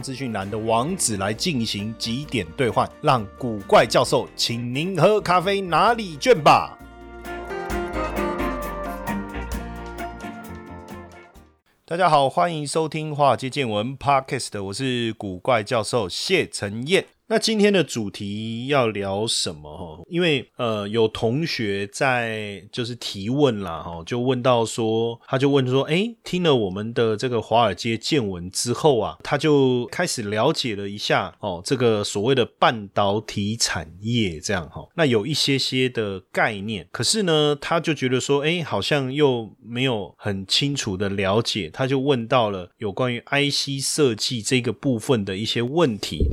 资讯栏的网址来进行几点兑换，让古怪教授请您喝咖啡哪里卷吧。大家好，欢迎收听《华尔街见闻》Podcast，我是古怪教授谢承彦。那今天的主题要聊什么？哈，因为呃，有同学在就是提问啦，哈，就问到说，他就问说，哎，听了我们的这个华尔街见闻之后啊，他就开始了解了一下哦，这个所谓的半导体产业这样哈，那有一些些的概念，可是呢，他就觉得说，哎，好像又没有很清楚的了解，他就问到了有关于 IC 设计这个部分的一些问题。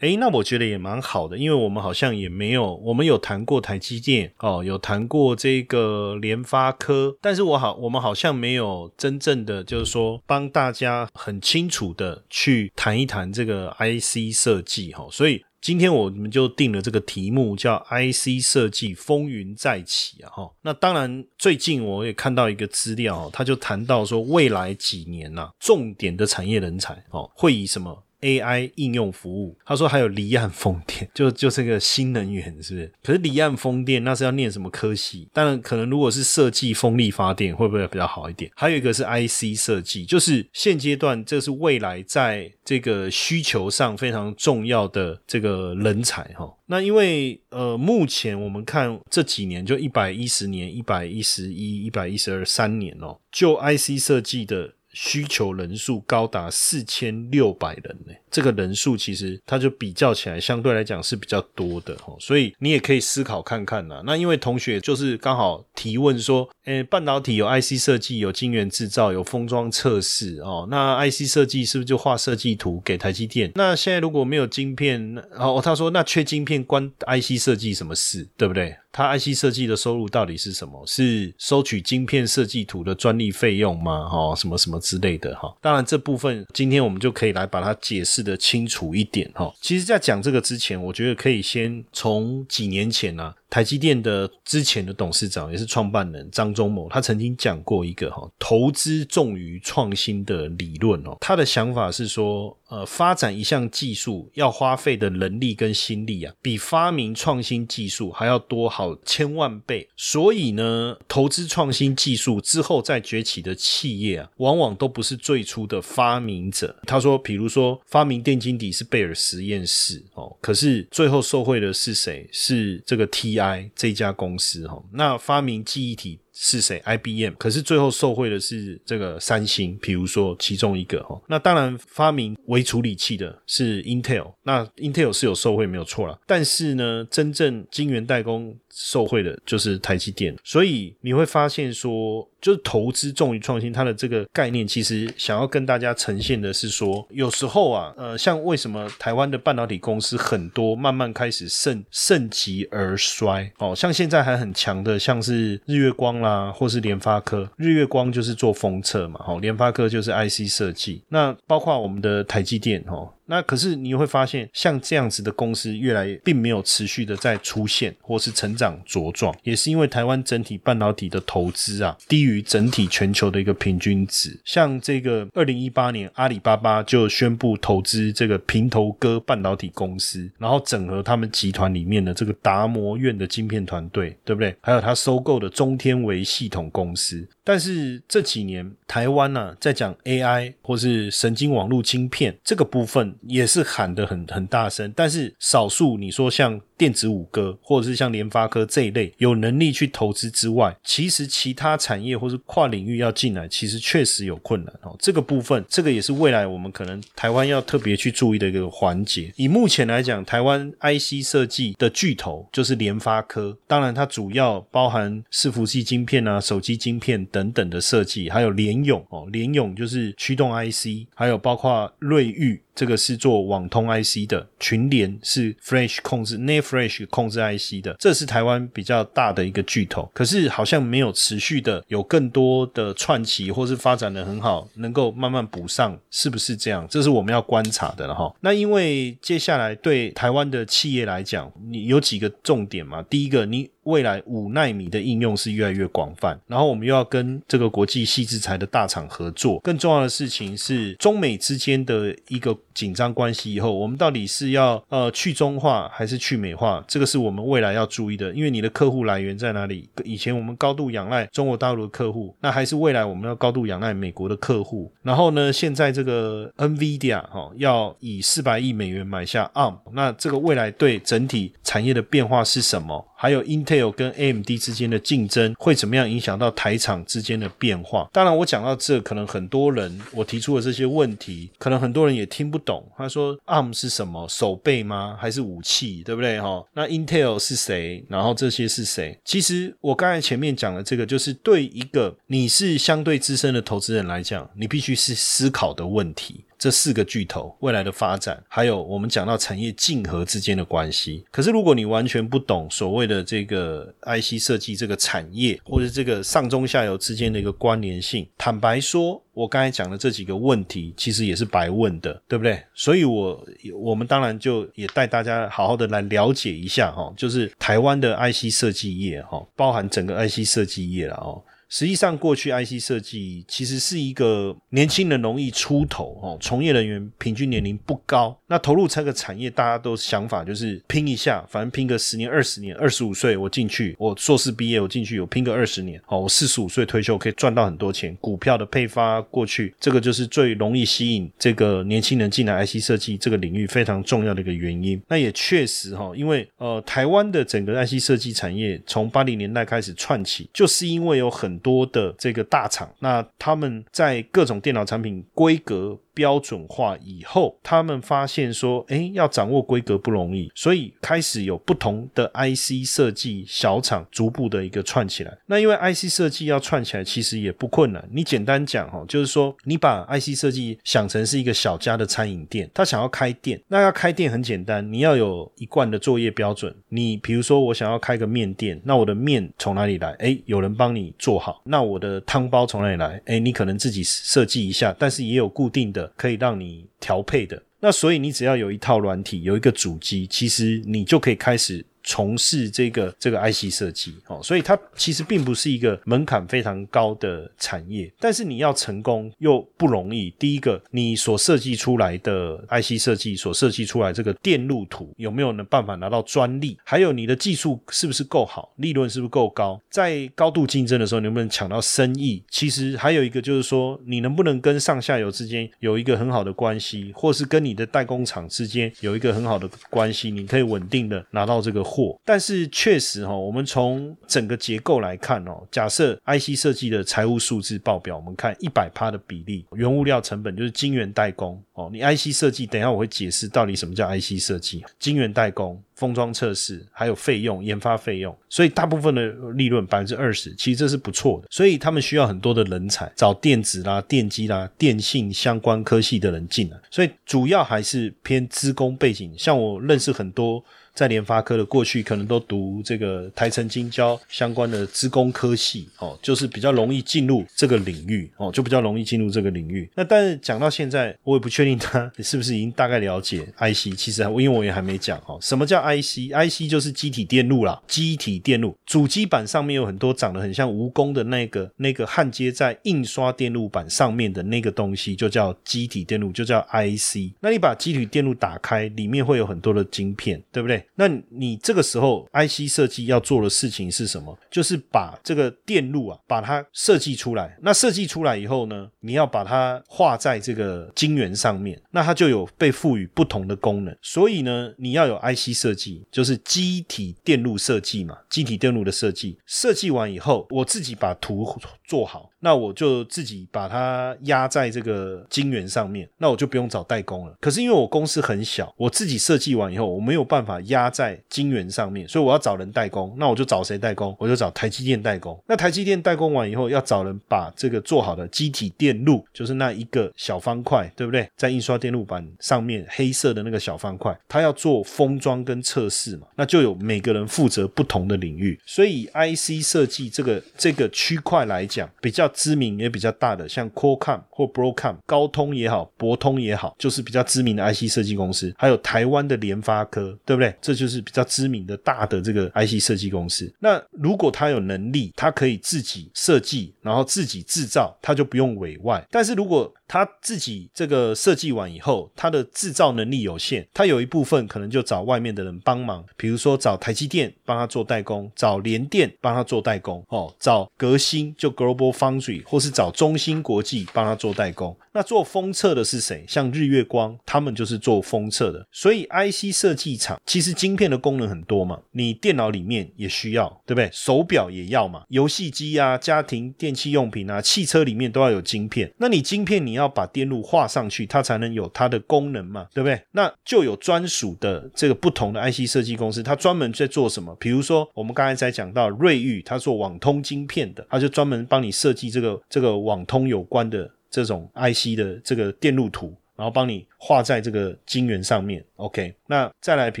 哎，那我觉得也蛮好的，因为我们好像也没有，我们有谈过台积电哦，有谈过这个联发科，但是我好，我们好像没有真正的就是说帮大家很清楚的去谈一谈这个 IC 设计哈，所以今天我们就定了这个题目叫 IC 设计风云再起啊哈。那当然，最近我也看到一个资料，他就谈到说未来几年呐，重点的产业人才哦，会以什么？AI 应用服务，他说还有离岸风电，就就是个新能源，是不是？可是离岸风电那是要念什么科系？当然，可能如果是设计风力发电，会不会比较好一点？还有一个是 IC 设计，就是现阶段这是未来在这个需求上非常重要的这个人才哈。那因为呃，目前我们看这几年，就一百一十年、一百一十一、一百一十二三年哦，就 IC 设计的。需求人数高达四千六百人呢，这个人数其实它就比较起来相对来讲是比较多的哦，所以你也可以思考看看呐。那因为同学就是刚好提问说，诶，半导体有 IC 设计，有晶圆制造，有封装测试哦，那 IC 设计是不是就画设计图给台积电？那现在如果没有晶片，哦，他说那缺晶片关 IC 设计什么事，对不对？他 IC 设计的收入到底是什么？是收取晶片设计图的专利费用吗？哈，什么什么之类的哈。当然这部分今天我们就可以来把它解释的清楚一点哈。其实，在讲这个之前，我觉得可以先从几年前呢。台积电的之前的董事长也是创办人张忠谋，他曾经讲过一个哈投资重于创新的理论哦。他的想法是说，呃，发展一项技术要花费的人力跟心力啊，比发明创新技术还要多好千万倍。所以呢，投资创新技术之后再崛起的企业啊，往往都不是最初的发明者。他说，比如说发明电晶体是贝尔实验室哦，可是最后受贿的是谁？是这个 T。I 这家公司哈，那发明记忆体是谁？IBM，可是最后受贿的是这个三星，比如说其中一个哈。那当然发明微处理器的是 Intel，那 Intel 是有受贿没有错了，但是呢，真正晶圆代工。受贿的就是台积电，所以你会发现说，就是投资重于创新，它的这个概念其实想要跟大家呈现的是说，有时候啊，呃，像为什么台湾的半导体公司很多慢慢开始盛盛极而衰，哦，像现在还很强的，像是日月光啦，啊或是联发科，日月光就是做封测嘛，哈，联发科就是 IC 设计，那包括我们的台积电，哈。那可是你会发现，像这样子的公司越来并没有持续的在出现或是成长茁壮，也是因为台湾整体半导体的投资啊低于整体全球的一个平均值。像这个二零一八年，阿里巴巴就宣布投资这个平头哥半导体公司，然后整合他们集团里面的这个达摩院的晶片团队，对不对？还有他收购的中天维系统公司。但是这几年台湾呢，在讲 AI 或是神经网络晶片这个部分，也是喊得很很大声。但是少数你说像。电子五哥或者是像联发科这一类有能力去投资之外，其实其他产业或是跨领域要进来，其实确实有困难哦。这个部分，这个也是未来我们可能台湾要特别去注意的一个环节。以目前来讲，台湾 IC 设计的巨头就是联发科，当然它主要包含伺服器晶片啊、手机晶片等等的设计，还有联咏哦，联咏就是驱动 IC，还有包括瑞昱。这个是做网通 IC 的，群联是 Flash 控制 n e Flash 控制 IC 的，这是台湾比较大的一个巨头。可是好像没有持续的有更多的串起，或是发展的很好，能够慢慢补上，是不是这样？这是我们要观察的了哈。那因为接下来对台湾的企业来讲，你有几个重点嘛？第一个，你。未来五纳米的应用是越来越广泛，然后我们又要跟这个国际细制材的大厂合作。更重要的事情是，中美之间的一个紧张关系以后，我们到底是要呃去中化还是去美化？这个是我们未来要注意的。因为你的客户来源在哪里？以前我们高度仰赖中国大陆的客户，那还是未来我们要高度仰赖美国的客户？然后呢，现在这个 NVIDIA 哈要以四百亿美元买下 ARM，那这个未来对整体产业的变化是什么？还有 Intel 跟 AMD 之间的竞争会怎么样影响到台厂之间的变化？当然，我讲到这，可能很多人我提出的这些问题，可能很多人也听不懂。他说 ARM 是什么？手背吗？还是武器？对不对？哈，那 Intel 是谁？然后这些是谁？其实我刚才前面讲的这个，就是对一个你是相对资深的投资人来讲，你必须是思考的问题。这四个巨头未来的发展，还有我们讲到产业竞合之间的关系。可是如果你完全不懂所谓的这个 IC 设计这个产业，或者这个上中下游之间的一个关联性，坦白说，我刚才讲的这几个问题，其实也是白问的，对不对？所以，我我们当然就也带大家好好的来了解一下哈，就是台湾的 IC 设计业哈，包含整个 IC 设计业了哦。实际上，过去 IC 设计其实是一个年轻人容易出头哦，从业人员平均年龄不高。那投入这个产业，大家都想法就是拼一下，反正拼个十年、二十年。二十五岁我进去，我硕士毕业我进去，我拼个二十年。哦，我四十五岁退休可以赚到很多钱。股票的配发过去，这个就是最容易吸引这个年轻人进来 IC 设计这个领域非常重要的一个原因。那也确实哈，因为呃，台湾的整个 IC 设计产业从八零年代开始串起，就是因为有很多的这个大厂，那他们在各种电脑产品规格。标准化以后，他们发现说，哎，要掌握规格不容易，所以开始有不同的 IC 设计小厂逐步的一个串起来。那因为 IC 设计要串起来，其实也不困难。你简单讲哈，就是说，你把 IC 设计想成是一个小家的餐饮店，他想要开店，那要开店很简单，你要有一贯的作业标准。你比如说，我想要开个面店，那我的面从哪里来？哎，有人帮你做好。那我的汤包从哪里来？哎，你可能自己设计一下，但是也有固定的。可以让你调配的，那所以你只要有一套软体，有一个主机，其实你就可以开始。从事这个这个 IC 设计哦，所以它其实并不是一个门槛非常高的产业，但是你要成功又不容易。第一个，你所设计出来的 IC 设计所设计出来这个电路图有没有能办法拿到专利？还有你的技术是不是够好，利润是不是够高？在高度竞争的时候，能不能抢到生意？其实还有一个就是说，你能不能跟上下游之间有一个很好的关系，或是跟你的代工厂之间有一个很好的关系，你可以稳定的拿到这个。货但是确实哈，我们从整个结构来看哦，假设 IC 设计的财务数字报表，我们看一百趴的比例，原物料成本就是晶圆代工哦。你 IC 设计，等一下我会解释到底什么叫 IC 设计，晶圆代工、封装测试，还有费用、研发费用，所以大部分的利润百分之二十，其实这是不错的。所以他们需要很多的人才，找电子啦、电机啦、电信相关科系的人进来，所以主要还是偏资工背景。像我认识很多。在联发科的过去可能都读这个台城金交相关的资工科系哦，就是比较容易进入这个领域哦，就比较容易进入这个领域。那但是讲到现在，我也不确定他是不是已经大概了解 IC。其实因为我也还没讲哦，什么叫 IC？IC 就是机体电路啦，机体电路主机板上面有很多长得很像蜈蚣的那个那个焊接在印刷电路板上面的那个东西，就叫机体电路，就叫 IC。那你把机体电路打开，里面会有很多的晶片，对不对？那你这个时候 IC 设计要做的事情是什么？就是把这个电路啊，把它设计出来。那设计出来以后呢，你要把它画在这个晶圆上面，那它就有被赋予不同的功能。所以呢，你要有 IC 设计，就是机体电路设计嘛，机体电路的设计。设计完以后，我自己把图做好。那我就自己把它压在这个晶圆上面，那我就不用找代工了。可是因为我公司很小，我自己设计完以后，我没有办法压在晶圆上面，所以我要找人代工，那我就找谁代工？我就找台积电代工。那台积电代工完以后，要找人把这个做好的机体电路，就是那一个小方块，对不对？在印刷电路板上面黑色的那个小方块，它要做封装跟测试嘛，那就有每个人负责不同的领域。所以 IC 设计这个这个区块来讲，比较知名也比较大的，像 Qualcomm 或 Broadcom、高通也好，博通也好，就是比较知名的 IC 设计公司。还有台湾的联发科，对不对？这就是比较知名的大的这个 IC 设计公司。那如果他有能力，他可以自己设计，然后自己制造，他就不用委外。但是如果他自己这个设计完以后，他的制造能力有限，他有一部分可能就找外面的人帮忙，比如说找台积电帮他做代工，找联电帮他做代工，哦，找革新就 Global Foundry，或是找中芯国际帮他做代工。那做封测的是谁？像日月光，他们就是做封测的。所以 IC 设计厂其实晶片的功能很多嘛，你电脑里面也需要，对不对？手表也要嘛，游戏机啊、家庭电器用品啊、汽车里面都要有晶片。那你晶片你要把电路画上去，它才能有它的功能嘛，对不对？那就有专属的这个不同的 IC 设计公司，它专门在做什么？比如说我们刚才才讲到瑞昱，它做网通晶片的，它就专门帮你设计这个这个网通有关的。这种 IC 的这个电路图，然后帮你画在这个晶圆上面。OK，那再来，比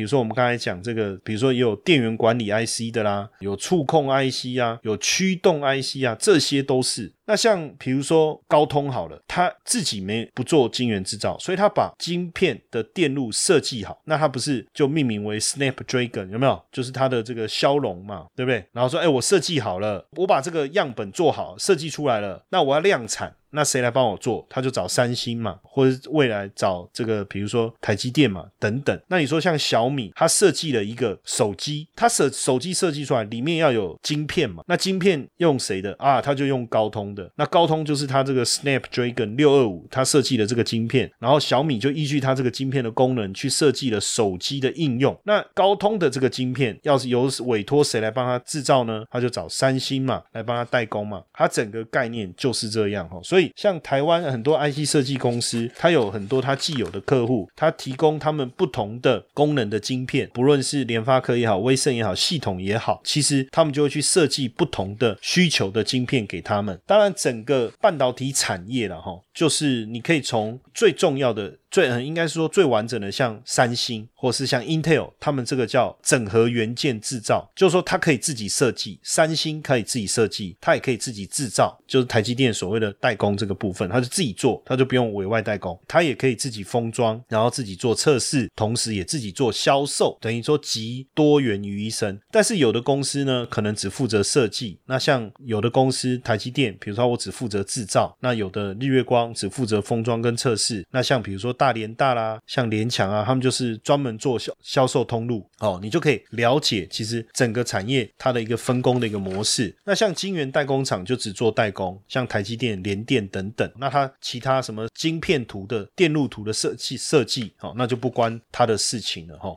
如说我们刚才讲这个，比如说也有电源管理 IC 的啦，有触控 IC 啊，有驱动 IC 啊，这些都是。那像比如说高通好了，他自己没不做晶圆制造，所以他把晶片的电路设计好，那他不是就命名为 Snapdragon 有没有？就是它的这个骁龙嘛，对不对？然后说，哎，我设计好了，我把这个样本做好，设计出来了，那我要量产。那谁来帮我做？他就找三星嘛，或者未来找这个，比如说台积电嘛，等等。那你说像小米，它设计了一个手机，它设手机设计出来里面要有晶片嘛？那晶片用谁的啊？他就用高通的。那高通就是它这个 Snapdragon 六二五，它设计的这个晶片，然后小米就依据它这个晶片的功能去设计了手机的应用。那高通的这个晶片要是由委托谁来帮他制造呢？他就找三星嘛，来帮他代工嘛。它整个概念就是这样哈，所以。所以，像台湾很多 IC 设计公司，它有很多它既有的客户，它提供他们不同的功能的晶片，不论是联发科也好，威盛也好，系统也好，其实他们就会去设计不同的需求的晶片给他们。当然，整个半导体产业了哈，就是你可以从最重要的。最嗯应该是说最完整的，像三星或是像 Intel，他们这个叫整合元件制造，就是说它可以自己设计，三星可以自己设计，它也可以自己制造，就是台积电所谓的代工这个部分，它就自己做，它就不用委外代工，它也可以自己封装，然后自己做测试，同时也自己做销售，等于说集多元于一身。但是有的公司呢，可能只负责设计，那像有的公司台积电，比如说我只负责制造，那有的日月光只负责封装跟测试，那像比如说。大连大啦，像联强啊，他们就是专门做销销售通路哦，你就可以了解其实整个产业它的一个分工的一个模式。那像晶圆代工厂就只做代工，像台积电、联电等等，那它其他什么晶片图的电路图的设计设计，哦，那就不关他的事情了哈。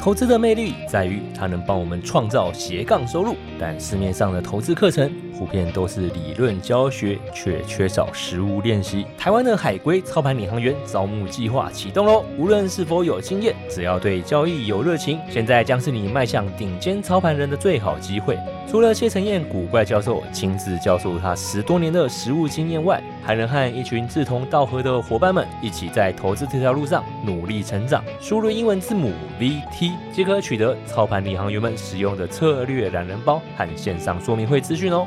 投资的魅力在于它能帮我们创造斜杠收入，但市面上的投资课程普遍都是理论教学，却缺少实物练习。台湾的海归操盘领航员招募计划启动喽！无论是否有经验，只要对交易有热情，现在将是你迈向顶尖操盘人的最好机会。除了谢承彦古怪教授亲自教授他十多年的实务经验外，还能和一群志同道合的伙伴们一起在投资这条路上努力成长。输入英文字母 VT 即可取得操盘领航员们使用的策略懒人包和线上说明会资讯哦。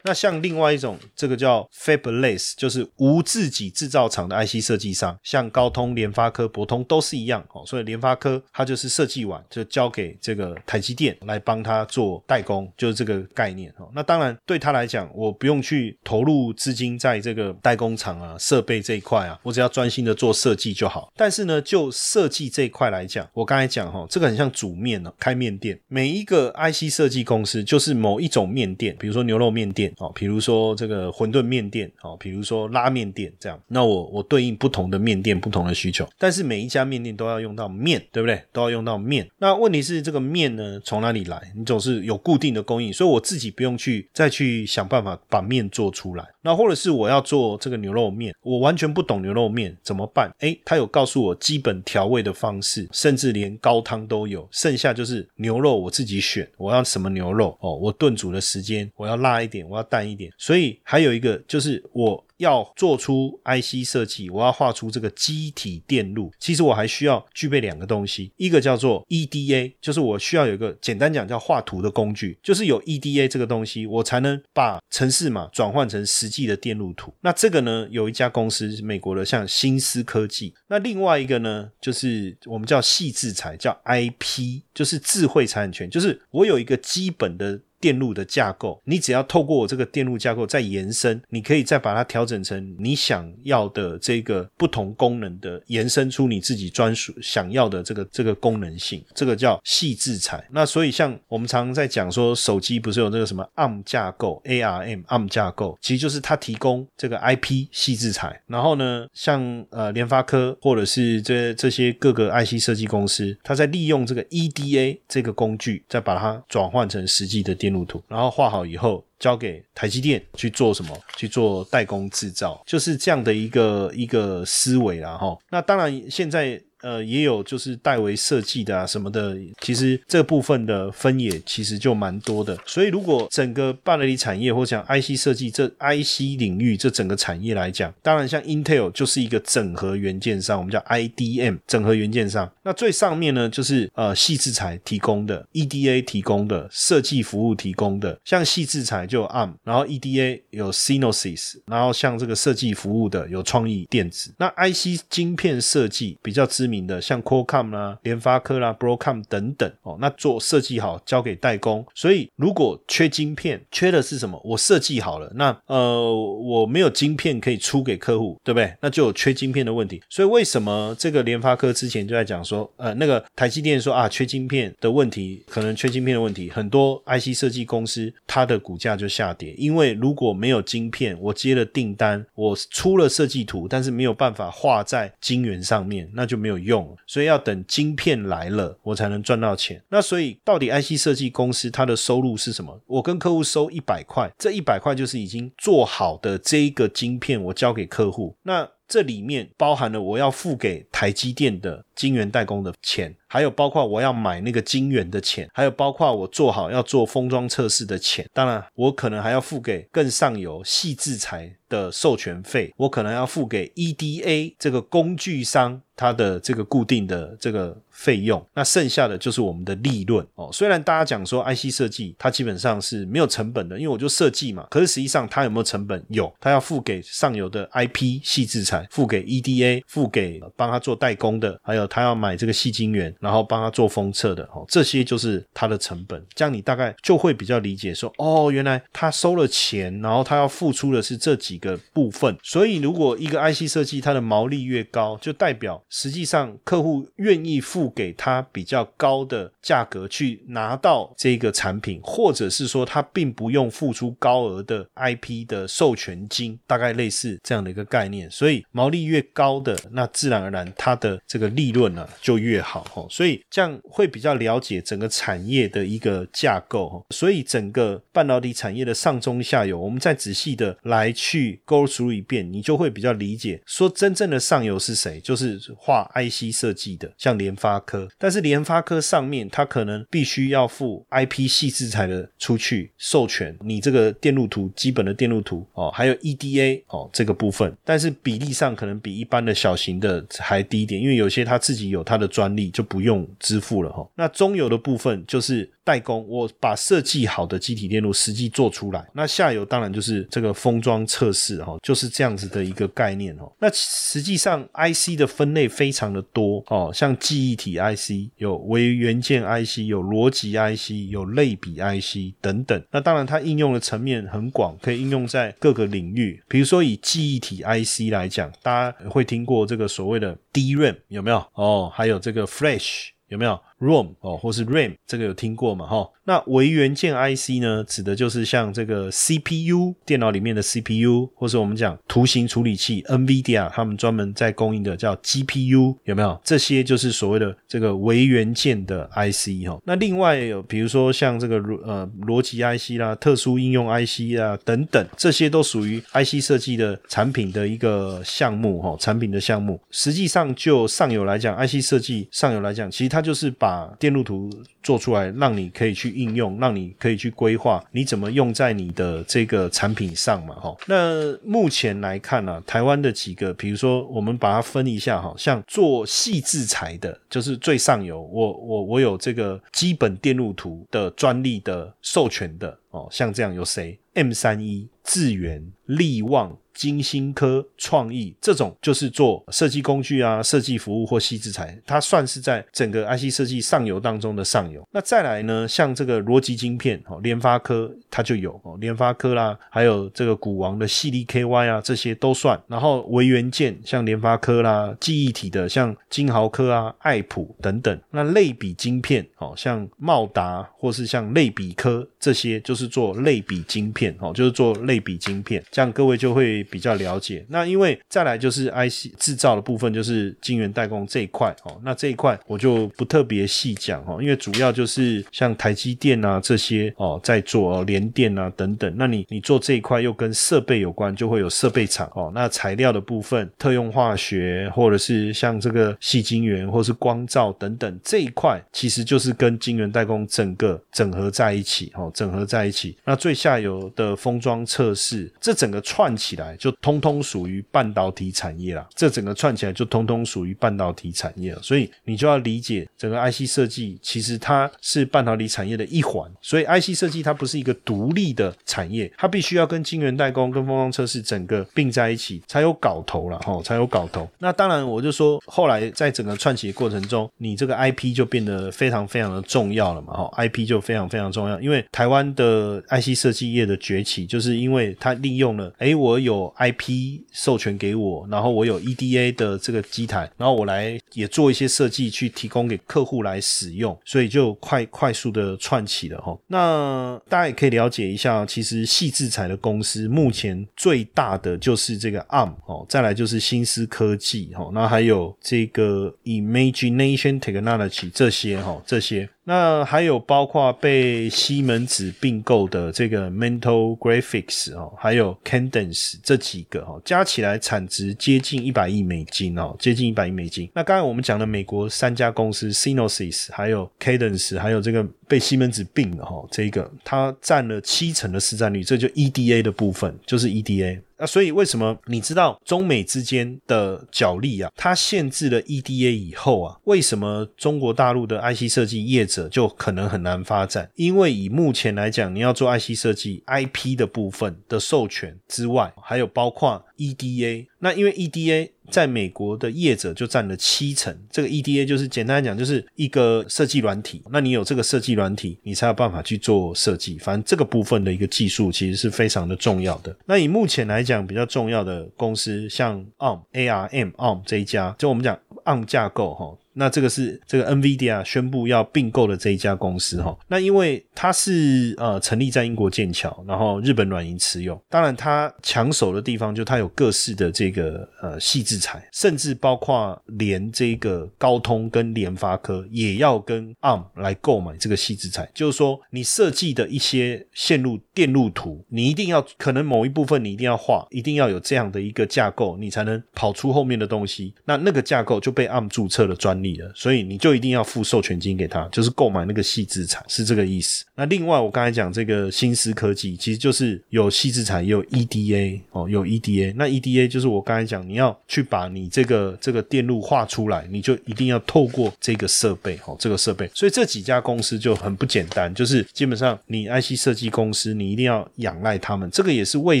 那像另外一种，这个叫 Fabless，就是无自己制造厂的 IC 设计商，像高通、联发科、博通都是一样哦。所以联发科它就是设计完就交给这个台积电来帮他做代工，就是这个概念哦。那当然对他来讲，我不用去投入资金在这个代工厂啊、设备这一块啊，我只要专心的做设计就好。但是呢，就设计这一块来讲，我刚才讲哈，这个很像煮面哦，开面店，每一个 IC 设计公司就是某一种面店，比如说牛肉面店。店哦，比如说这个馄饨面店哦，比如说拉面店这样，那我我对应不同的面店不同的需求，但是每一家面店都要用到面，对不对？都要用到面。那问题是这个面呢从哪里来？你总是有固定的供应，所以我自己不用去再去想办法把面做出来。那或者是我要做这个牛肉面，我完全不懂牛肉面怎么办？诶，他有告诉我基本调味的方式，甚至连高汤都有，剩下就是牛肉我自己选，我要什么牛肉哦，我炖煮的时间我要辣一点，我要淡一点，所以还有一个就是我。要做出 IC 设计，我要画出这个机体电路。其实我还需要具备两个东西，一个叫做 EDA，就是我需要有一个简单讲叫画图的工具，就是有 EDA 这个东西，我才能把程式码转换成实际的电路图。那这个呢，有一家公司，美国的，像新思科技。那另外一个呢，就是我们叫细制材，叫 IP，就是智慧产权，就是我有一个基本的。电路的架构，你只要透过我这个电路架构再延伸，你可以再把它调整成你想要的这个不同功能的延伸出你自己专属想要的这个这个功能性，这个叫细制裁。那所以像我们常常在讲说，手机不是有这个什么 ARM 架构，ARM ARM 架构，其实就是它提供这个 IP 细制裁。然后呢，像呃联发科或者是这这些各个 IC 设计公司，它在利用这个 EDA 这个工具，再把它转换成实际的电。路图，然后画好以后交给台积电去做什么？去做代工制造，就是这样的一个一个思维啦。哈，那当然现在。呃，也有就是代为设计的啊什么的，其实这部分的分野其实就蛮多的。所以如果整个半导体产业或讲 IC 设计这 IC 领域这整个产业来讲，当然像 Intel 就是一个整合元件商，我们叫 IDM 整合元件商。那最上面呢就是呃细制材提供的 EDA 提供的设计服务提供的，像细制材就 ARM，然后 EDA 有 Synosys，然后像这个设计服务的有创意电子。那 IC 晶片设计比较知。名的像 Qualcomm 啦、联发科啦、Broadcom 等等哦，那做设计好交给代工。所以如果缺晶片，缺的是什么？我设计好了，那呃我没有晶片可以出给客户，对不对？那就有缺晶片的问题。所以为什么这个联发科之前就在讲说，呃，那个台积电说啊，缺晶片的问题，可能缺晶片的问题，很多 IC 设计公司它的股价就下跌，因为如果没有晶片，我接了订单，我出了设计图，但是没有办法画在晶圆上面，那就没有。用，所以要等晶片来了，我才能赚到钱。那所以到底 IC 设计公司它的收入是什么？我跟客户收一百块，这一百块就是已经做好的这一个晶片，我交给客户。那这里面包含了我要付给台积电的晶圆代工的钱，还有包括我要买那个晶圆的钱，还有包括我做好要做封装测试的钱。当然，我可能还要付给更上游细制裁的授权费，我可能要付给 EDA 这个工具商。它的这个固定的这个费用，那剩下的就是我们的利润哦。虽然大家讲说 IC 设计它基本上是没有成本的，因为我就设计嘛。可是实际上它有没有成本？有，它要付给上游的 IP 细制材，付给 EDA，付给帮他做代工的，还有他要买这个细晶圆，然后帮他做封测的哦。这些就是它的成本。这样你大概就会比较理解说，哦，原来他收了钱，然后他要付出的是这几个部分。所以如果一个 IC 设计它的毛利越高，就代表实际上，客户愿意付给他比较高的价格去拿到这个产品，或者是说他并不用付出高额的 IP 的授权金，大概类似这样的一个概念。所以毛利越高的，那自然而然它的这个利润呢就越好哈。所以这样会比较了解整个产业的一个架构哈。所以整个半导体产业的上中下游，我们再仔细的来去 go through 一遍，你就会比较理解说真正的上游是谁，就是。画 IC 设计的，像联发科，但是联发科上面它可能必须要付 IP 细制材的出去授权，你这个电路图基本的电路图哦，还有 EDA 哦这个部分，但是比例上可能比一般的小型的还低一点，因为有些他自己有他的专利就不用支付了哈。那中游的部分就是。代工，我把设计好的机体电路实际做出来。那下游当然就是这个封装测试哈，就是这样子的一个概念哦。那实际上 IC 的分类非常的多哦，像记忆体 IC 有微元件 IC，有逻辑 IC，有类比 IC 等等。那当然它应用的层面很广，可以应用在各个领域。比如说以记忆体 IC 来讲，大家会听过这个所谓的 DRAM 有没有？哦，还有这个 Flash 有没有？room 哦，或是 RAM，这个有听过嘛？哈，那微元件 IC 呢，指的就是像这个 CPU 电脑里面的 CPU，或是我们讲图形处理器 NVIDIA 他们专门在供应的叫 GPU，有没有？这些就是所谓的这个微元件的 IC 哈。那另外有比如说像这个呃逻辑 IC 啦、特殊应用 IC 啦等等，这些都属于 IC 设计的产品的一个项目哈，产品的项目。实际上就上游来讲，IC 设计上游来讲，其实它就是把电路图做出来，让你可以去应用，让你可以去规划你怎么用在你的这个产品上嘛，哈。那目前来看呢，台湾的几个，比如说我们把它分一下哈，像做细制材的，就是最上游，我我我有这个基本电路图的专利的授权的哦，像这样有谁？M 三一、智源、力旺。金星科创意这种就是做设计工具啊、设计服务或细制材，它算是在整个 IC 设计上游当中的上游。那再来呢，像这个逻辑晶片哦，联发科它就有哦，联发科啦，还有这个股王的细粒 KY 啊，这些都算。然后微元件像联发科啦，记忆体的像金豪科啊、爱普等等。那类比晶片哦，像茂达或是像类比科这些，就是做类比晶片哦，就是做类比晶片，这样各位就会。比较了解，那因为再来就是 IC 制造的部分，就是晶圆代工这一块哦。那这一块我就不特别细讲哦，因为主要就是像台积电啊这些哦在做联电啊等等。那你你做这一块又跟设备有关，就会有设备厂哦。那材料的部分，特用化学或者是像这个细晶圆或是光照等等这一块，其实就是跟晶圆代工整个整合在一起哦，整合在一起。那最下游的封装测试，这整个串起来。就通通属于半导体产业啦，这整个串起来就通通属于半导体产业了，所以你就要理解整个 IC 设计其实它是半导体产业的一环，所以 IC 设计它不是一个独立的产业，它必须要跟晶圆代工、跟封装测试整个并在一起才有搞头了哈，才有搞头。那当然我就说，后来在整个串起的过程中，你这个 IP 就变得非常非常的重要了嘛哈，IP 就非常非常重要，因为台湾的 IC 设计业的崛起，就是因为因为它利用了，哎，我有 IP 授权给我，然后我有 EDA 的这个机台，然后我来也做一些设计去提供给客户来使用，所以就快快速的串起了哈。那大家也可以了解一下，其实细制材的公司目前最大的就是这个 ARM 哦，再来就是新思科技哈，那还有这个 Imagination Technology 这些哈这些。那还有包括被西门子并购的这个 Mental Graphics 哦，还有 Cadence 这几个哈，加起来产值接近一百亿美金哦，接近一百亿美金。那刚才我们讲的美国三家公司 s y n o s i s 还有 Cadence，还有这个被西门子并的哈，这个它占了七成的市占率，这就 EDA 的部分，就是 EDA。那所以为什么你知道中美之间的角力啊？它限制了 EDA 以后啊，为什么中国大陆的 IC 设计业者就可能很难发展？因为以目前来讲，你要做 IC 设计 IP 的部分的授权之外，还有包括 EDA。那因为 EDA 在美国的业者就占了七成，这个 EDA 就是简单来讲就是一个设计软体。那你有这个设计软体，你才有办法去做设计。反正这个部分的一个技术其实是非常的重要的。那以目前来讲，比较重要的公司，像 ARM、ARM、ARM 这一家，就我们讲 ARM 架构哈。那这个是这个 NVIDIA 宣布要并购的这一家公司哈，那因为它是呃成立在英国剑桥，然后日本软银持有，当然它抢手的地方就它有各式的这个呃细制材，甚至包括连这个高通跟联发科也要跟 ARM 来购买这个细制材，就是说你设计的一些线路电路图，你一定要可能某一部分你一定要画，一定要有这样的一个架构，你才能跑出后面的东西，那那个架构就被 ARM 注册了专。你的，所以你就一定要付授权金给他，就是购买那个细资产，是这个意思。那另外，我刚才讲这个新思科技，其实就是有细资产，也有 EDA 哦，有 EDA。那 EDA 就是我刚才讲，你要去把你这个这个电路画出来，你就一定要透过这个设备哦，这个设备。所以这几家公司就很不简单，就是基本上你 IC 设计公司，你一定要仰赖他们。这个也是为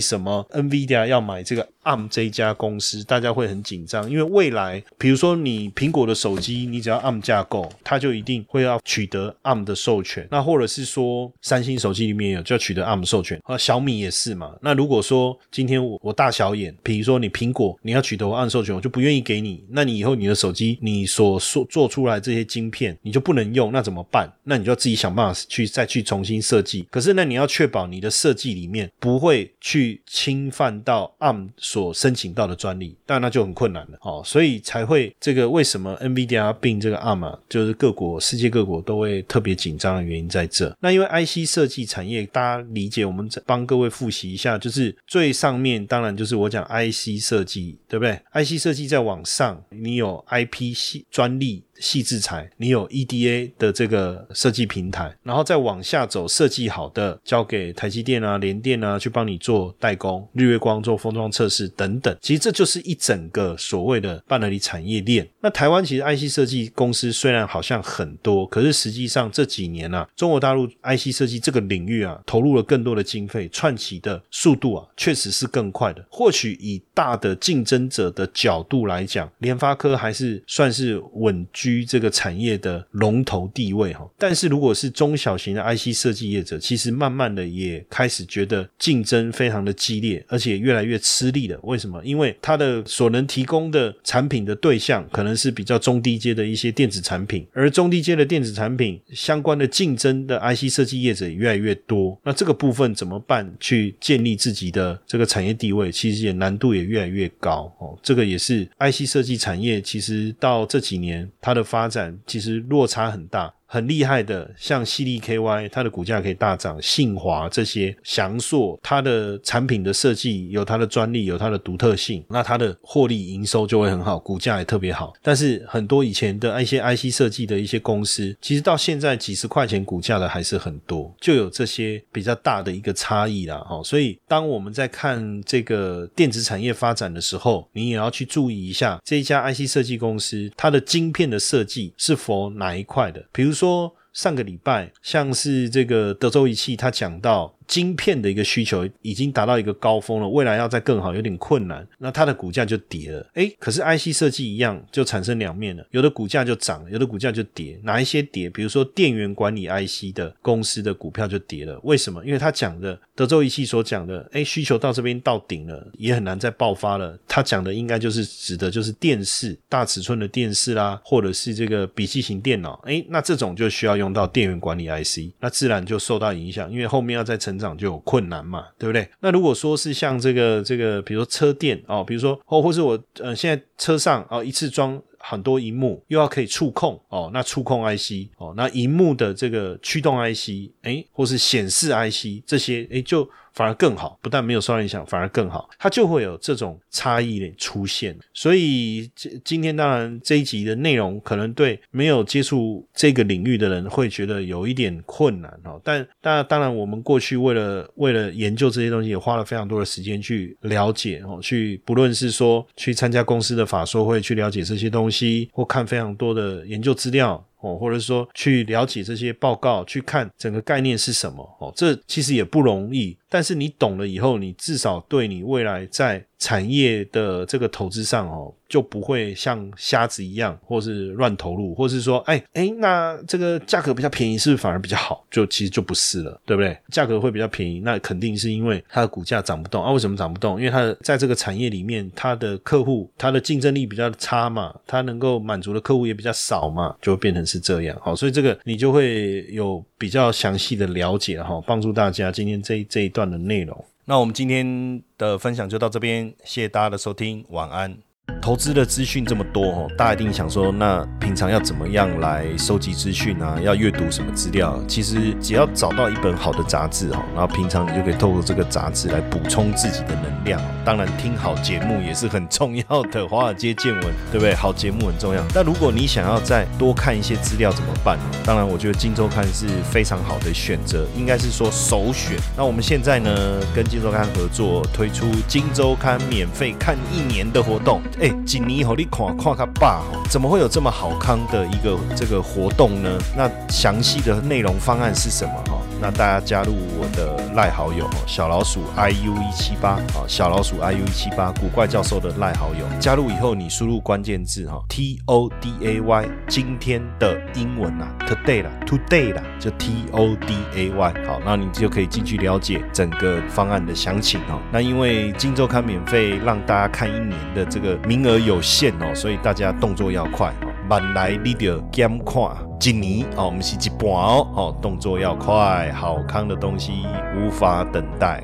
什么 NVIDIA 要买这个 ARM 这一家公司，大家会很紧张，因为未来比如说你苹果的手机，你只要 ARM 架构，它就一定会要取得 ARM 的授权。那或者是说三星手机里面有就要取得 ARM 授权，啊，小米也是嘛。那如果说今天我我大小眼，比如说你苹果你要取得 ARM 授权，我就不愿意给你，那你以后你的手机你所做做出来这些晶片你就不能用，那怎么办？那你就要自己想办法去再去重新设计。可是那你要确保你的设计里面不会去侵犯到 ARM 所申请到的专利，但那就很困难了。哦，所以才会这个为什么 NVIDIA 并这个 ARM，就是各国世界各国都会特别紧张的原因在这。那因为 IC 设计产业，大家理解，我们帮各位复习一下，就是最上面当然就是我讲 IC 设计，对不对？IC 设计在往上，你有 IP 系专利。细制裁，你有 EDA 的这个设计平台，然后再往下走，设计好的交给台积电啊、联电啊去帮你做代工，日月光做封装测试等等。其实这就是一整个所谓的半导体产业链。那台湾其实 IC 设计公司虽然好像很多，可是实际上这几年啊，中国大陆 IC 设计这个领域啊，投入了更多的经费，串起的速度啊，确实是更快的。或许以大的竞争者的角度来讲，联发科还是算是稳居。于这个产业的龙头地位哈，但是如果是中小型的 IC 设计业者，其实慢慢的也开始觉得竞争非常的激烈，而且越来越吃力了。为什么？因为它的所能提供的产品的对象可能是比较中低阶的一些电子产品，而中低阶的电子产品相关的竞争的 IC 设计业者也越来越多。那这个部分怎么办？去建立自己的这个产业地位，其实也难度也越来越高哦。这个也是 IC 设计产业，其实到这几年它的。发展其实落差很大。很厉害的，像犀利 KY，它的股价可以大涨；信华这些，翔硕，它的产品的设计有它的专利，有它的独特性，那它的获利营收就会很好，股价也特别好。但是很多以前的一些 IC 设计的一些公司，其实到现在几十块钱股价的还是很多，就有这些比较大的一个差异啦。哈，所以当我们在看这个电子产业发展的时候，你也要去注意一下这一家 IC 设计公司它的晶片的设计是否哪一块的，比如说。说上个礼拜，像是这个德州仪器，他讲到。晶片的一个需求已经达到一个高峰了，未来要再更好有点困难，那它的股价就跌了。哎，可是 IC 设计一样就产生两面了，有的股价就涨，有的股价就跌。哪一些跌？比如说电源管理 IC 的公司的股票就跌了。为什么？因为他讲的德州仪器所讲的，哎，需求到这边到顶了，也很难再爆发了。他讲的应该就是指的就是电视大尺寸的电视啦，或者是这个笔记型电脑。哎，那这种就需要用到电源管理 IC，那自然就受到影响，因为后面要再成。长就有困难嘛，对不对？那如果说是像这个这个，比如说车电哦，比如说哦或是我呃，现在车上哦，一次装很多荧幕，又要可以触控哦，那触控 IC 哦，那荧幕的这个驱动 IC，哎，或是显示 IC 这些，哎就。反而更好，不但没有受到影响，反而更好，它就会有这种差异的出现。所以今今天当然这一集的内容可能对没有接触这个领域的人会觉得有一点困难哦。但当当然，我们过去为了为了研究这些东西，也花了非常多的时间去了解哦，去不论是说去参加公司的法说会，去了解这些东西，或看非常多的研究资料。哦，或者说去了解这些报告，去看整个概念是什么哦，这其实也不容易。但是你懂了以后，你至少对你未来在产业的这个投资上哦。就不会像瞎子一样，或是乱投入，或是说，哎哎，那这个价格比较便宜，是不是反而比较好？就其实就不是了，对不对？价格会比较便宜，那肯定是因为它的股价涨不动啊。为什么涨不动？因为它的在这个产业里面，它的客户它的竞争力比较差嘛，它能够满足的客户也比较少嘛，就变成是这样。好，所以这个你就会有比较详细的了解哈，帮助大家今天这这一段的内容。那我们今天的分享就到这边，谢谢大家的收听，晚安。投资的资讯这么多哦，大家一定想说，那平常要怎么样来收集资讯啊？要阅读什么资料？其实只要找到一本好的杂志哈，然后平常你就可以透过这个杂志来补充自己的能量。当然，听好节目也是很重要的，华尔街见闻，对不对？好节目很重要。那如果你想要再多看一些资料怎么办？当然，我觉得《金周刊》是非常好的选择，应该是说首选。那我们现在呢，跟《金周刊》合作推出《金周刊》免费看一年的活动。哎，锦尼吼，你看看他爸哦，怎么会有这么好康的一个这个活动呢？那详细的内容方案是什么哈？那大家加入我的赖好友小老鼠 i u 一七八啊，小老鼠 i u 一七八，古怪教授的赖好友，加入以后你输入关键字哈，t o d a y，今天的英文啊，today 啦，today 啦，就 t o d a y，好，那你就可以进去了解整个方案的详情哦。那因为金周刊免费让大家看一年的这个名额有限哦，所以大家动作要快哦，慢来你就减看。一年哦，唔是一半哦，哦，动作要快，好康的东西无法等待。